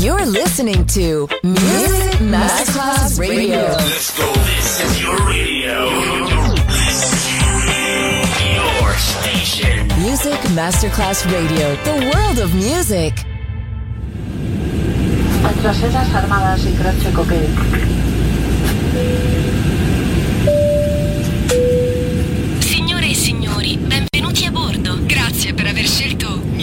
You're listening to Music Masterclass Radio. Let's go. This is your radio. Your station. Music Masterclass Radio. The world of music. Tras esas armadas y croce coque. Signore e signori, benvenuti a bordo. Grazie per aver scelto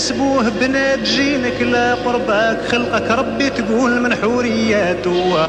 يسبوه بنات جينك لا قربك خلقك ربي تقول من حورياته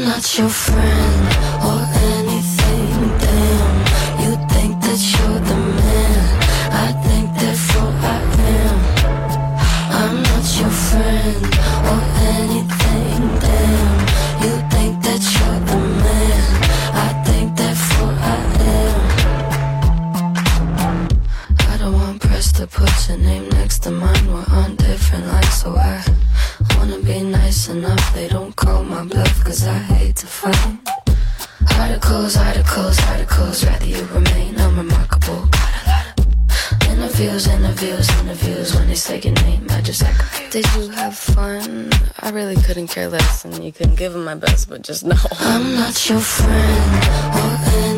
I'm not your friend. you couldn't give him my best, but just know. I'm not your friend